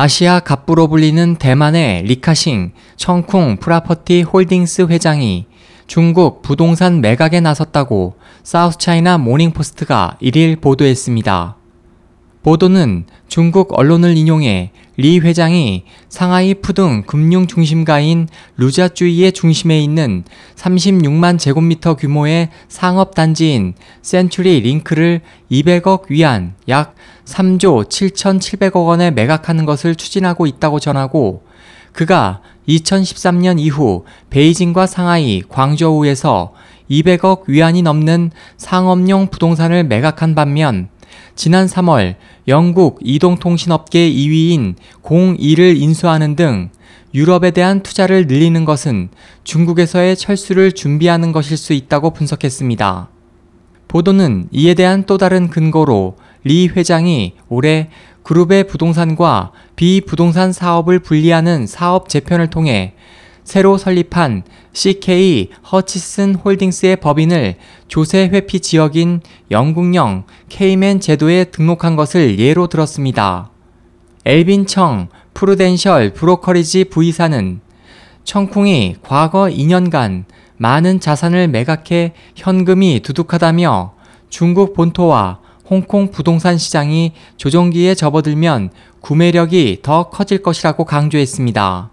아시아 갑부로 불리는 대만의 리카싱 청쿵 프라퍼티 홀딩스 회장이 중국 부동산 매각에 나섰다고 사우스차이나 모닝포스트가 1일 보도했습니다. 보도는 중국 언론을 인용해 리 회장이 상하이 푸둥 금융 중심가인 루자주이의 중심에 있는 36만 제곱미터 규모의 상업 단지인 센츄리 링크를 200억 위안 약 3조 7,700억 원에 매각하는 것을 추진하고 있다고 전하고 그가 2013년 이후 베이징과 상하이, 광저우에서 200억 위안이 넘는 상업용 부동산을 매각한 반면 지난 3월 영국 이동통신업계 2위인 공이를 인수하는 등 유럽에 대한 투자를 늘리는 것은 중국에서의 철수를 준비하는 것일 수 있다고 분석했습니다. 보도는 이에 대한 또 다른 근거로 리 회장이 올해 그룹의 부동산과 비부동산 사업을 분리하는 사업 재편을 통해 새로 설립한 CK 허치슨 홀딩스의 법인을 조세 회피 지역인 영국령 케이맨 제도에 등록한 것을 예로 들었습니다. 엘빈 청 프루덴셜 브로커리지 부이사는 청쿵이 과거 2년간 많은 자산을 매각해 현금이 두둑하다며 중국 본토와 홍콩 부동산 시장이 조정기에 접어들면 구매력이 더 커질 것이라고 강조했습니다.